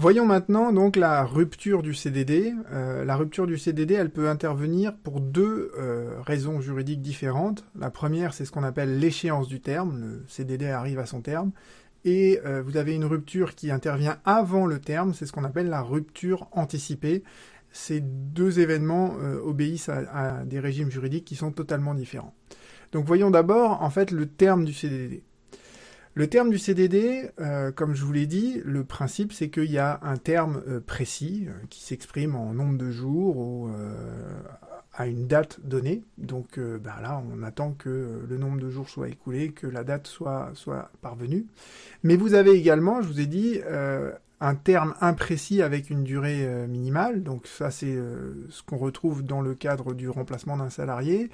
Voyons maintenant donc la rupture du CDD. Euh, la rupture du CDD, elle peut intervenir pour deux euh, raisons juridiques différentes. La première, c'est ce qu'on appelle l'échéance du terme. Le CDD arrive à son terme. Et euh, vous avez une rupture qui intervient avant le terme, c'est ce qu'on appelle la rupture anticipée. Ces deux événements obéissent à, à des régimes juridiques qui sont totalement différents. Donc voyons d'abord en fait le terme du CDD. Le terme du CDD, euh, comme je vous l'ai dit, le principe c'est qu'il y a un terme euh, précis euh, qui s'exprime en nombre de jours ou à une date donnée. Donc ben là, on attend que le nombre de jours soit écoulé, que la date soit parvenue. Mais vous avez également, je vous ai dit, un terme imprécis avec une durée euh, minimale. Donc ça, c'est euh, ce qu'on retrouve dans le cadre du remplacement d'un salarié,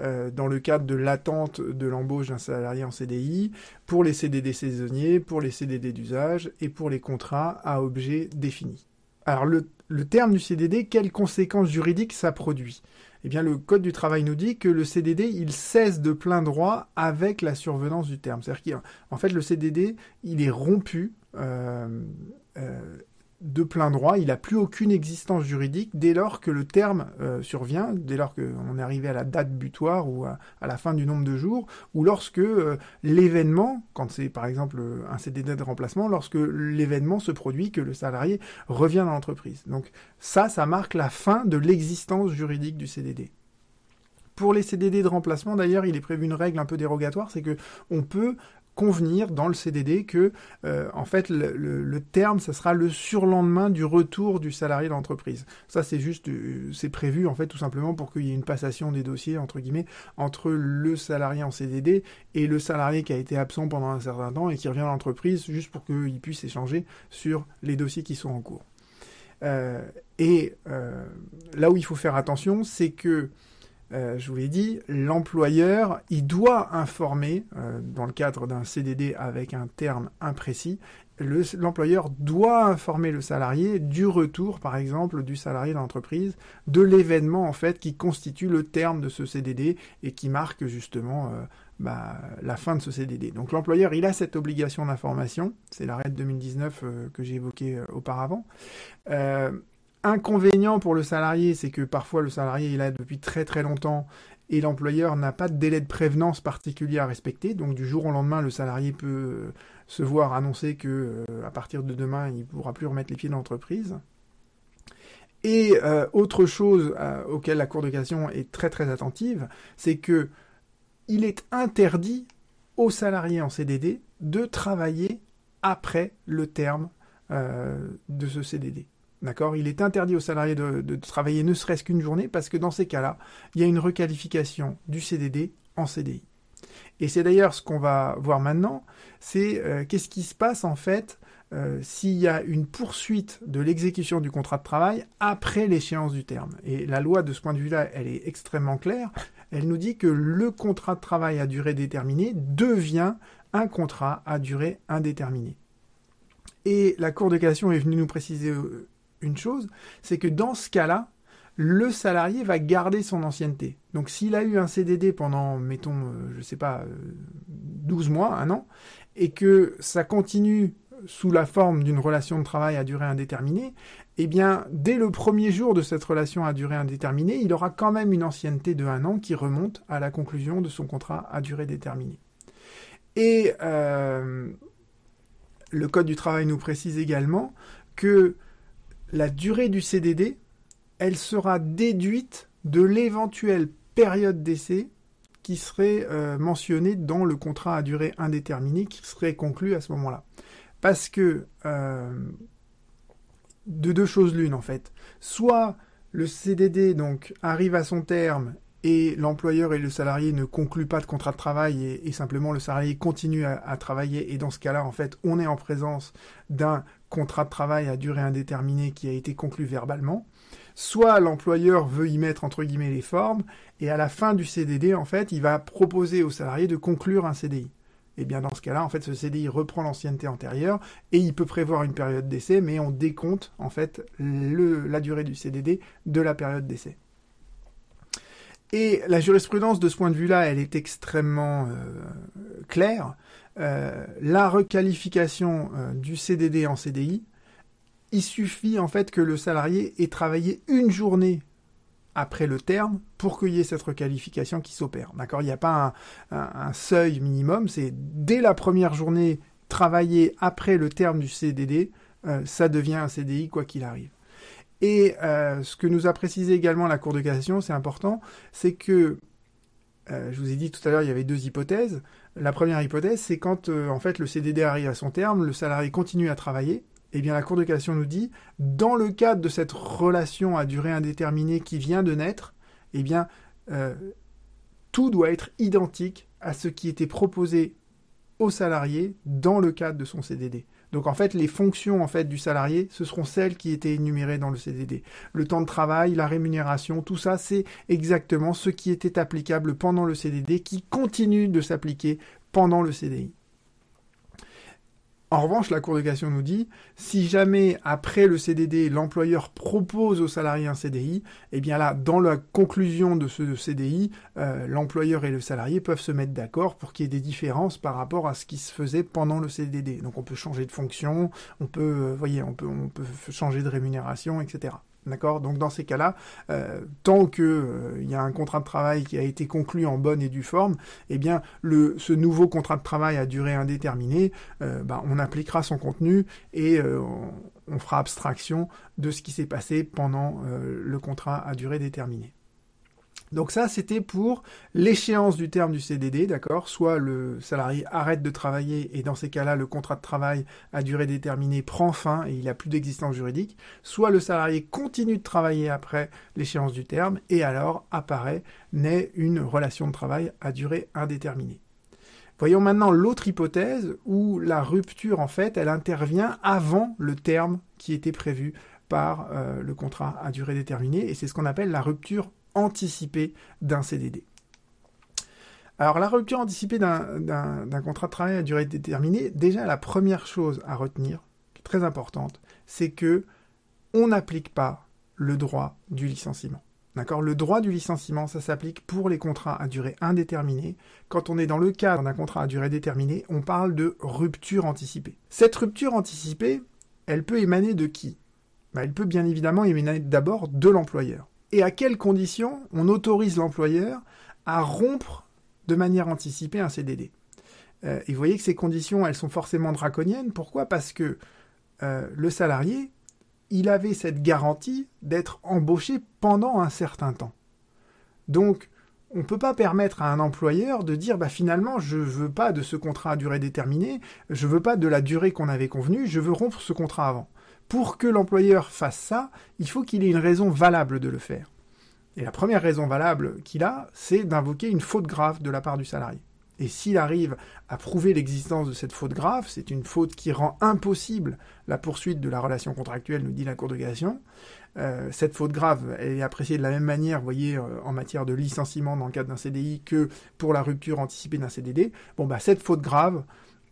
euh, dans le cadre de l'attente de l'embauche d'un salarié en CDI, pour les CDD saisonniers, pour les CDD d'usage et pour les contrats à objet défini. Alors le, terme du CDD, quelles conséquences juridiques ça produit? Eh bien, le Code du travail nous dit que le CDD, il cesse de plein droit avec la survenance du terme. C'est-à-dire qu'en fait, le CDD, il est rompu euh, de plein droit, il n'a plus aucune existence juridique dès lors que le terme euh, survient, dès lors qu'on est arrivé à la date butoir ou à, la fin du nombre de jours, ou lorsque l'événement, quand c'est par exemple un CDD de remplacement, lorsque l'événement se produit, que le salarié revient dans l'entreprise. Donc ça, ça marque la fin de l'existence juridique du CDD. Pour les CDD de remplacement, d'ailleurs, il est prévu une règle un peu dérogatoire, c'est que on peut convenir dans le CDD que, euh, en fait, le, terme, ça sera le surlendemain du retour du salarié dans l'entreprise. Ça, c'est juste, euh, c'est prévu, en fait, tout simplement pour qu'il y ait une passation des dossiers, entre guillemets, entre le salarié en CDD et le salarié qui a été absent pendant un certain temps et qui revient dans l'entreprise, juste pour qu'il puisse échanger sur les dossiers qui sont en cours. Euh, et là où il faut faire attention, c'est que euh, je vous l'ai dit, l'employeur, il doit informer, euh, dans le cadre d'un CDD avec un terme imprécis, l'employeur doit informer le salarié du retour, par exemple, du salarié dans l'entreprise, de l'événement en fait qui constitue le terme de ce CDD et qui marque justement euh, bah, la fin de ce CDD. Donc l'employeur, il a cette obligation d'information, c'est l'arrêt de 2019 que j'ai évoqué auparavant. Inconvénient pour le salarié, c'est que parfois le salarié est là depuis très très longtemps et l'employeur n'a pas de délai de prévenance particulier à respecter. Donc du jour au lendemain, le salarié peut euh, se voir annoncer que euh, à partir de demain, il ne pourra plus remettre les pieds dans l'entreprise. Et euh, autre chose auquel la Cour de cassation est très très attentive, c'est que il est interdit aux salariés en CDD de travailler après le terme de ce CDD. D'accord? Il est interdit aux salariés de, travailler ne serait-ce qu'une journée parce que dans ces cas-là, il y a une requalification du CDD en CDI. Et c'est d'ailleurs ce qu'on va voir maintenant, c'est euh, qu'est-ce qui se passe en fait euh, s'il y a une poursuite de l'exécution du contrat de travail après l'échéance du terme. Et la loi de ce point de vue-là, elle est extrêmement claire. Elle nous dit que le contrat de travail à durée déterminée devient un contrat à durée indéterminée. Et la Cour de cassation est venue nous préciser euh, une chose, c'est que dans ce cas-là, le salarié va garder son ancienneté. Donc s'il a eu un CDD pendant, mettons, euh, je ne sais pas, 12 euh, mois, un an, et que ça continue sous la forme d'une relation de travail à durée indéterminée, eh bien, dès le premier jour de cette relation à durée indéterminée, il aura quand même une ancienneté de un an qui remonte à la conclusion de son contrat à durée déterminée. Et euh, le Code du travail nous précise également que la durée du CDD, elle sera déduite de l'éventuelle période d'essai qui serait euh, mentionnée dans le contrat à durée indéterminée qui serait conclu à ce moment-là. Parce que euh, de deux choses l'une en fait. Soit le CDD donc arrive à son terme et l'employeur et le salarié ne concluent pas de contrat de travail et, simplement le salarié continue à, travailler et dans ce cas-là en fait on est en présence d'un contrat de travail à durée indéterminée qui a été conclu verbalement, soit l'employeur veut y mettre entre guillemets les formes et à la fin du CDD en fait il va proposer au salarié de conclure un CDI. Et bien dans ce cas-là, en fait, ce CDI reprend l'ancienneté antérieure et il peut prévoir une période d'essai, mais on décompte en fait la durée du CDD de la période d'essai. Et la jurisprudence de ce point de vue-là, elle est extrêmement euh, claire. Euh, la requalification euh, du CDD en CDI, il suffit en fait que le salarié ait travaillé une journée après le terme pour qu'il y ait cette requalification qui s'opère. D'accord? Il n'y a pas un, seuil minimum, c'est dès la première journée travaillée après le terme du CDD, ça devient un CDI quoi qu'il arrive. Et euh, ce que nous a précisé également la Cour de cassation, c'est important, c'est que euh, je vous ai dit tout à l'heure, il y avait deux hypothèses. La première hypothèse, c'est quand en fait le CDD arrive à son terme, le salarié continue à travailler, eh bien la Cour de cassation nous dit, dans le cadre de cette relation à durée indéterminée qui vient de naître, eh bien euh, tout doit être identique à ce qui était proposé au salarié dans le cadre de son CDD. Donc en fait, les fonctions en fait du salarié, ce seront celles qui étaient énumérées dans le CDD. Le temps de travail, la rémunération, tout ça, c'est exactement ce qui était applicable pendant le CDD qui continue de s'appliquer pendant le CDI. En revanche, la Cour de cassation nous dit, si jamais après le CDD, l'employeur propose au salarié un CDI, eh bien là, dans la conclusion de ce CDI, euh, l'employeur et le salarié peuvent se mettre d'accord pour qu'il y ait des différences par rapport à ce qui se faisait pendant le CDD. Donc on peut changer de fonction, on peut, euh, voyez, on peut, on peut changer de rémunération, etc. D'accord? Donc dans ces cas-là, euh, tant qu'il euh, y a un contrat de travail qui a été conclu en bonne et due forme, eh bien ce nouveau contrat de travail à durée indéterminée, euh, bah, on appliquera son contenu et on fera abstraction de ce qui s'est passé pendant le contrat à durée déterminée. Donc ça, c'était pour l'échéance du terme du CDD, d'accord? Soit le salarié arrête de travailler et dans ces cas-là, le contrat de travail à durée déterminée prend fin et il n'a plus d'existence juridique. Soit le salarié continue de travailler après l'échéance du terme et alors apparaît, naît une relation de travail à durée indéterminée. Voyons maintenant l'autre hypothèse où la rupture, en fait, elle intervient avant le terme qui était prévu par euh, le contrat à durée déterminée, et c'est ce qu'on appelle la rupture anticipée d'un CDD. Alors la rupture anticipée d'un contrat de travail à durée déterminée, déjà la première chose à retenir, qui est très importante, c'est que on n'applique pas le droit du licenciement. D'accord? Le droit du licenciement, ça s'applique pour les contrats à durée indéterminée. Quand on est dans le cadre d'un contrat à durée déterminée, on parle de rupture anticipée. Cette rupture anticipée, elle peut émaner de qui? Bah, Elle peut bien évidemment émaner d'abord de l'employeur et à quelles conditions on autorise l'employeur à rompre de manière anticipée un CDD. Euh, et vous voyez que ces conditions, elles sont forcément draconiennes. Pourquoi? Parce que euh, le salarié, il avait cette garantie d'être embauché pendant un certain temps. Donc, on ne peut pas permettre à un employeur de dire bah, finalement je ne veux pas de ce contrat à durée déterminée, je ne veux pas de la durée qu'on avait convenue, je veux rompre ce contrat avant pour que l'employeur fasse ça, il faut qu'il ait une raison valable de le faire. Et la première raison valable qu'il a, c'est d'invoquer une faute grave de la part du salarié. Et s'il arrive à prouver l'existence de cette faute grave, c'est une faute qui rend impossible la poursuite de la relation contractuelle, nous dit la Cour de cassation. Euh, cette faute grave est appréciée de la même manière, vous voyez, euh, en matière de licenciement dans le cadre d'un CDI que pour la rupture anticipée d'un CDD. Bon, bah, cette faute grave,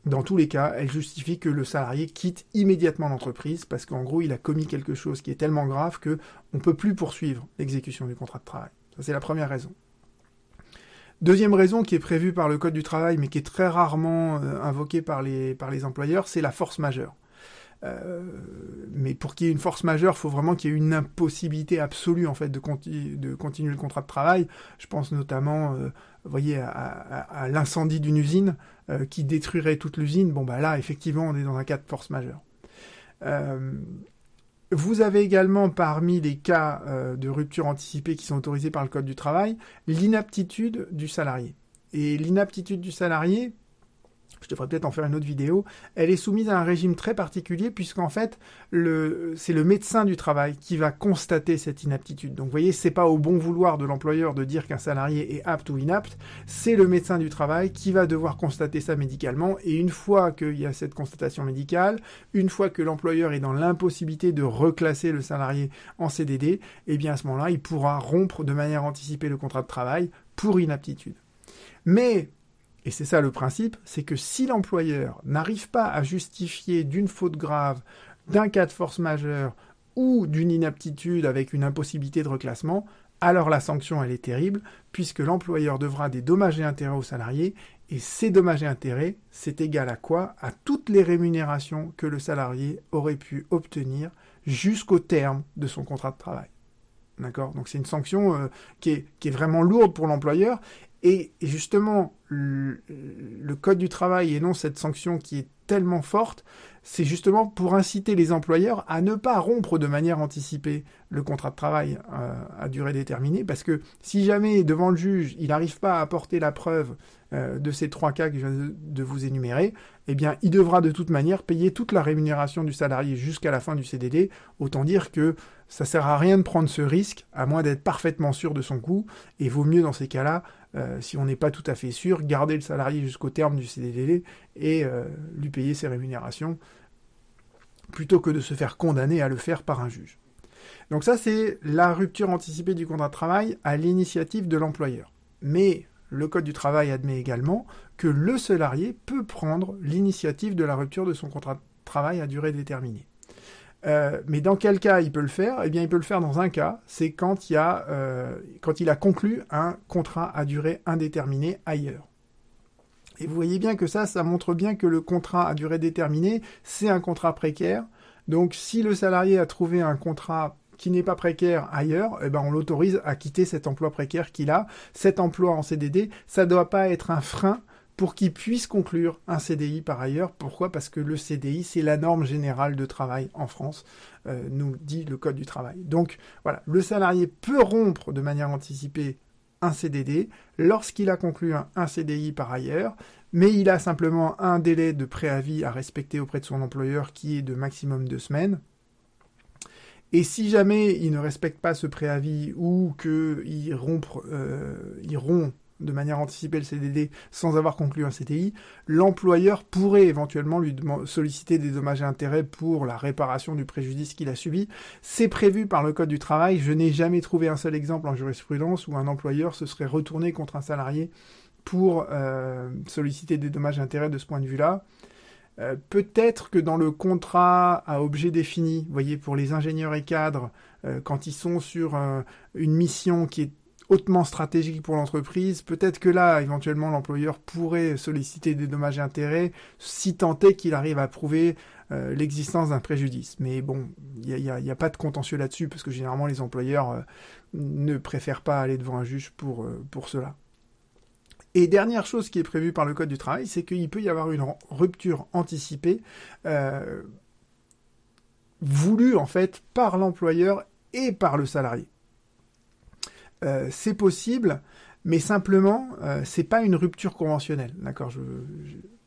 dans tous les cas, elle justifie que le salarié quitte immédiatement l'entreprise parce qu'en gros, il a commis quelque chose qui est tellement grave que on peut plus poursuivre l'exécution du contrat de travail. Ça, c'est la première raison. Deuxième raison qui est prévue par le Code du travail, mais qui est très rarement euh, invoquée par les, par les employeurs, c'est la force majeure. Euh, mais pour qu'il y ait une force majeure, il faut vraiment qu'il y ait une impossibilité absolue en fait de, continuer le contrat de travail. Je pense notamment, euh, voyez, à, l'incendie d'une usine euh, qui détruirait toute l'usine. Bon bah là, effectivement, on est dans un cas de force majeure. vous avez également parmi les cas de rupture anticipée qui sont autorisés par le Code du travail l'inaptitude du salarié. Et l'inaptitude du salarié, je devrais peut-être en faire une autre vidéo, elle est soumise à un régime très particulier puisqu'en fait, c'est le médecin du travail qui va constater cette inaptitude. Donc vous voyez, c'est pas au bon vouloir de l'employeur de dire qu'un salarié est apte ou inapte, c'est le médecin du travail qui va devoir constater ça médicalement et une fois qu'il y a cette constatation médicale, une fois que l'employeur est dans l'impossibilité de reclasser le salarié en CDD, eh bien à ce moment-là, il pourra rompre de manière anticipée le contrat de travail pour inaptitude. Mais et c'est ça le principe, c'est que si l'employeur n'arrive pas à justifier d'une faute grave, d'un cas de force majeure ou d'une inaptitude avec une impossibilité de reclassement, alors la sanction, elle est terrible, puisque l'employeur devra des dommages et intérêts aux salariés, et ces dommages et intérêts, c'est égal à quoi? À toutes les rémunérations que le salarié aurait pu obtenir jusqu'au terme de son contrat de travail. D'accord? Donc c'est une sanction euh, qui, est, qui, est, vraiment lourde pour l'employeur. Et, justement, le, Code du travail et non cette sanction qui est tellement forte, c'est justement pour inciter les employeurs à ne pas rompre de manière anticipée le contrat de travail euh, à durée déterminée, parce que si jamais devant le juge il n'arrive pas à apporter la preuve euh, de ces trois cas que je viens de vous énumérer, eh bien il devra de toute manière payer toute la rémunération du salarié jusqu'à la fin du CDD. Autant dire que ça sert à rien de prendre ce risque, à moins d'être parfaitement sûr de son coût, et vaut mieux dans ces cas-là euh, si on n'est pas tout à fait sûr, garder le salarié jusqu'au terme du CDD et euh, lui payer ses rémunérations, plutôt que de se faire condamner à le faire par un juge. Donc ça, c'est la rupture anticipée du contrat de travail à l'initiative de l'employeur. Mais le Code du travail admet également que le salarié peut prendre l'initiative de la rupture de son contrat de travail à durée déterminée. Euh, mais dans quel cas il peut le faire? Eh bien, il peut le faire dans un cas, c'est quand, il a, euh, quand il a conclu un contrat à durée indéterminée ailleurs. Et vous voyez bien que ça, ça montre bien que le contrat à durée déterminée, c'est un contrat précaire. Donc, si le salarié a trouvé un contrat qui n'est pas précaire ailleurs, eh ben on l'autorise à quitter cet emploi précaire qu'il a. Cet emploi en CDD, ça ne doit pas être un frein pour qu'il puisse conclure un CDI par ailleurs. Pourquoi? Parce que le CDI, c'est la norme générale de travail en France, euh, nous dit le Code du travail. Donc voilà, le salarié peut rompre de manière anticipée un CDD lorsqu'il a conclu un, CDI par ailleurs, mais il a simplement un délai de préavis à respecter auprès de son employeur qui est de maximum deux semaines. Et si jamais il ne respecte pas ce préavis ou qu'il rompt, euh, de manière anticipée le CDD sans avoir conclu un CDI, l'employeur pourrait éventuellement lui solliciter des dommages et intérêts pour la réparation du préjudice qu'il a subi. C'est prévu par le Code du travail. Je n'ai jamais trouvé un seul exemple en jurisprudence où un employeur se serait retourné contre un salarié pour euh, solliciter des dommages et intérêts de ce point de vue-là. Euh, peut-être que dans le contrat à objet défini, vous voyez, pour les ingénieurs et cadres, euh, quand ils sont sur une mission qui est hautement stratégique pour l'entreprise. Peut-être que là, éventuellement, l'employeur pourrait solliciter des dommages et intérêts si tant est qu'il arrive à prouver euh, l'existence d'un préjudice. Mais bon, il n'y a, pas de contentieux là-dessus parce que généralement les employeurs euh, ne préfèrent pas aller devant un juge euh, pour cela. Et dernière chose qui est prévue par le Code du travail, c'est qu'il peut y avoir une rupture anticipée voulue en fait par l'employeur et par le salarié. Euh, c'est possible, mais simplement, euh, c'est pas une rupture conventionnelle. D'accord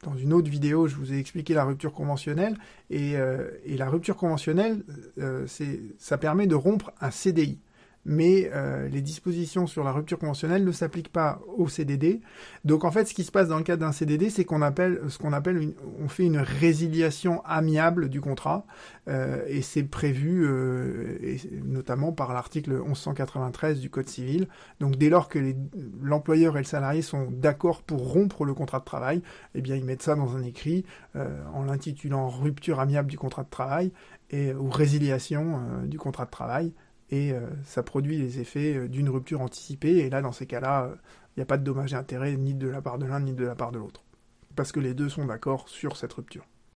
Dans une autre vidéo, je vous ai expliqué la rupture conventionnelle, et, euh, et la rupture conventionnelle, ça permet de rompre un CDI mais euh, les dispositions sur la rupture conventionnelle ne s'appliquent pas au CDD. Donc en fait, ce qui se passe dans le cadre d'un CDD, c'est qu'on appelle ce qu'on appelle une, on fait une résiliation amiable du contrat, euh, et c'est prévu euh, notamment par l'article 1193 du Code civil. Donc dès lors que l'employeur et le salarié sont d'accord pour rompre le contrat de travail, eh bien ils mettent ça dans un écrit en l'intitulant rupture amiable du contrat de travail ou résiliation du contrat de travail et euh, ça produit les effets euh, d'une rupture anticipée. Et là, dans ces cas-là, il euh, n'y a pas de dommages et intérêts ni de la part de l'un ni de la part de l'autre. Parce que les deux sont d'accord sur cette rupture.